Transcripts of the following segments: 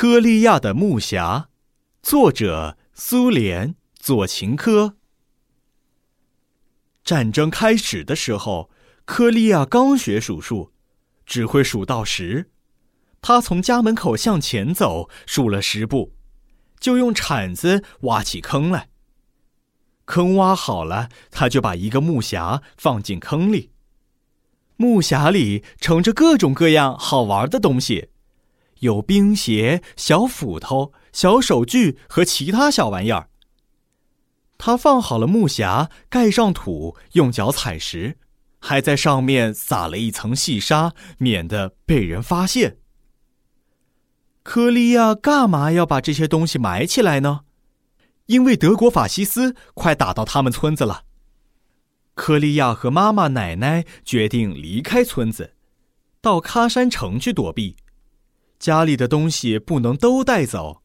科利亚的木匣，作者苏联左琴科。战争开始的时候，科利亚刚学数数，只会数到十。他从家门口向前走，数了十步，就用铲子挖起坑来。坑挖好了，他就把一个木匣放进坑里。木匣里盛着各种各样好玩的东西。有冰鞋、小斧头、小手锯和其他小玩意儿。他放好了木匣，盖上土，用脚踩实，还在上面撒了一层细沙，免得被人发现。科利亚干嘛要把这些东西埋起来呢？因为德国法西斯快打到他们村子了。科利亚和妈妈、奶奶决定离开村子，到喀山城去躲避。家里的东西不能都带走，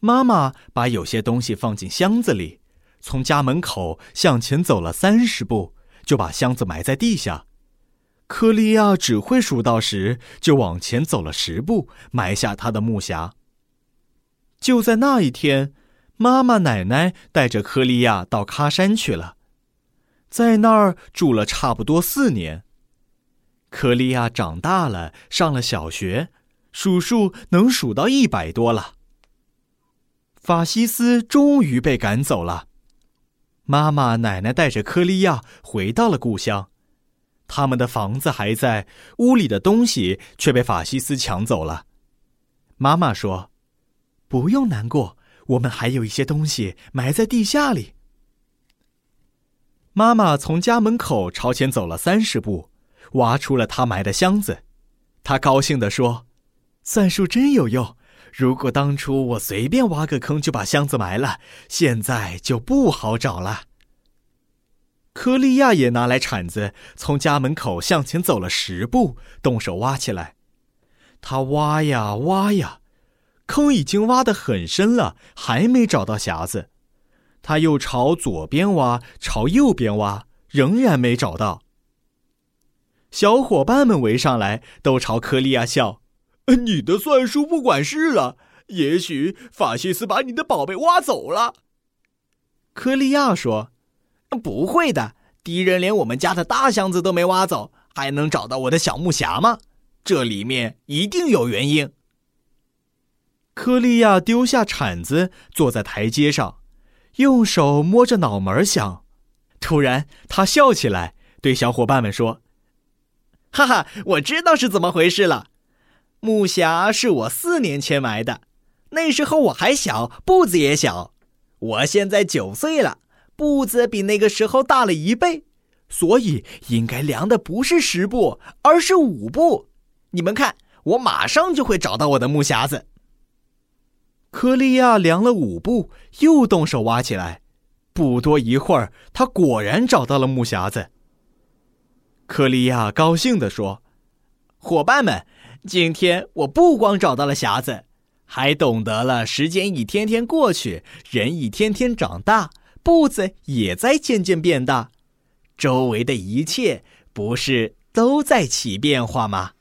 妈妈把有些东西放进箱子里，从家门口向前走了三十步，就把箱子埋在地下。科利亚只会数到十，就往前走了十步，埋下他的木匣。就在那一天，妈妈、奶奶带着科利亚到喀山去了，在那儿住了差不多四年。科利亚长大了，上了小学。数数能数到一百多了。法西斯终于被赶走了，妈妈、奶奶带着科利亚回到了故乡，他们的房子还在，屋里的东西却被法西斯抢走了。妈妈说：“不用难过，我们还有一些东西埋在地下里。”妈妈从家门口朝前走了三十步，挖出了她埋的箱子，她高兴地说。算术真有用！如果当初我随便挖个坑就把箱子埋了，现在就不好找了。科利亚也拿来铲子，从家门口向前走了十步，动手挖起来。他挖呀挖呀，坑已经挖得很深了，还没找到匣子。他又朝左边挖，朝右边挖，仍然没找到。小伙伴们围上来，都朝科利亚笑。你的算术不管事了，也许法西斯把你的宝贝挖走了。科利亚说：“不会的，敌人连我们家的大箱子都没挖走，还能找到我的小木匣吗？这里面一定有原因。”科利亚丢下铲子，坐在台阶上，用手摸着脑门想。突然，他笑起来，对小伙伴们说：“哈哈，我知道是怎么回事了。”木匣是我四年前埋的，那时候我还小，步子也小。我现在九岁了，步子比那个时候大了一倍，所以应该量的不是十步，而是五步。你们看，我马上就会找到我的木匣子。科利亚量了五步，又动手挖起来。不多一会儿，他果然找到了木匣子。科利亚高兴地说：“伙伴们！”今天我不光找到了匣子，还懂得了时间一天天过去，人一天天长大，步子也在渐渐变大，周围的一切不是都在起变化吗？